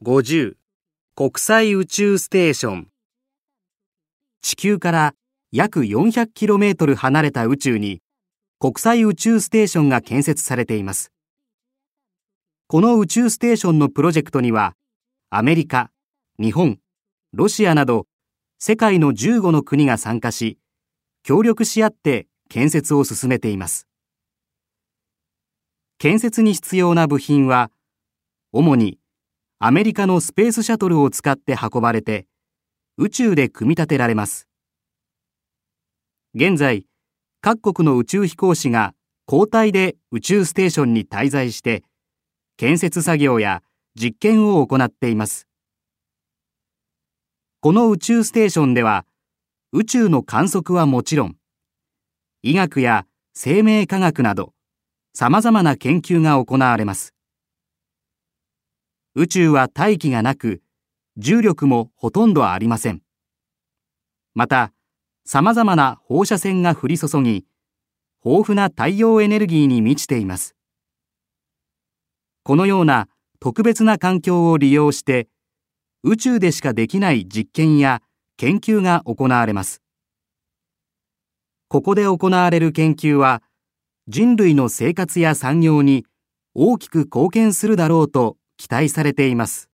50国際宇宙ステーション地球から約 400km 離れた宇宙に国際宇宙ステーションが建設されています。この宇宙ステーションのプロジェクトにはアメリカ、日本、ロシアなど世界の15の国が参加し協力し合って建設を進めています。建設に必要な部品は主にアメリカのスペースシャトルを使って運ばれて宇宙で組み立てられます。現在、各国の宇宙飛行士が交代で宇宙ステーションに滞在して建設作業や実験を行っています。この宇宙ステーションでは宇宙の観測はもちろん医学や生命科学など様々な研究が行われます。宇宙は大気がなく重力もほとんどありません。また、様々な放射線が降り注ぎ、豊富な太陽エネルギーに満ちています。このような特別な環境を利用して、宇宙でしかできない実験や研究が行われます。ここで行われる研究は、人類の生活や産業に大きく貢献するだろうと期待されています。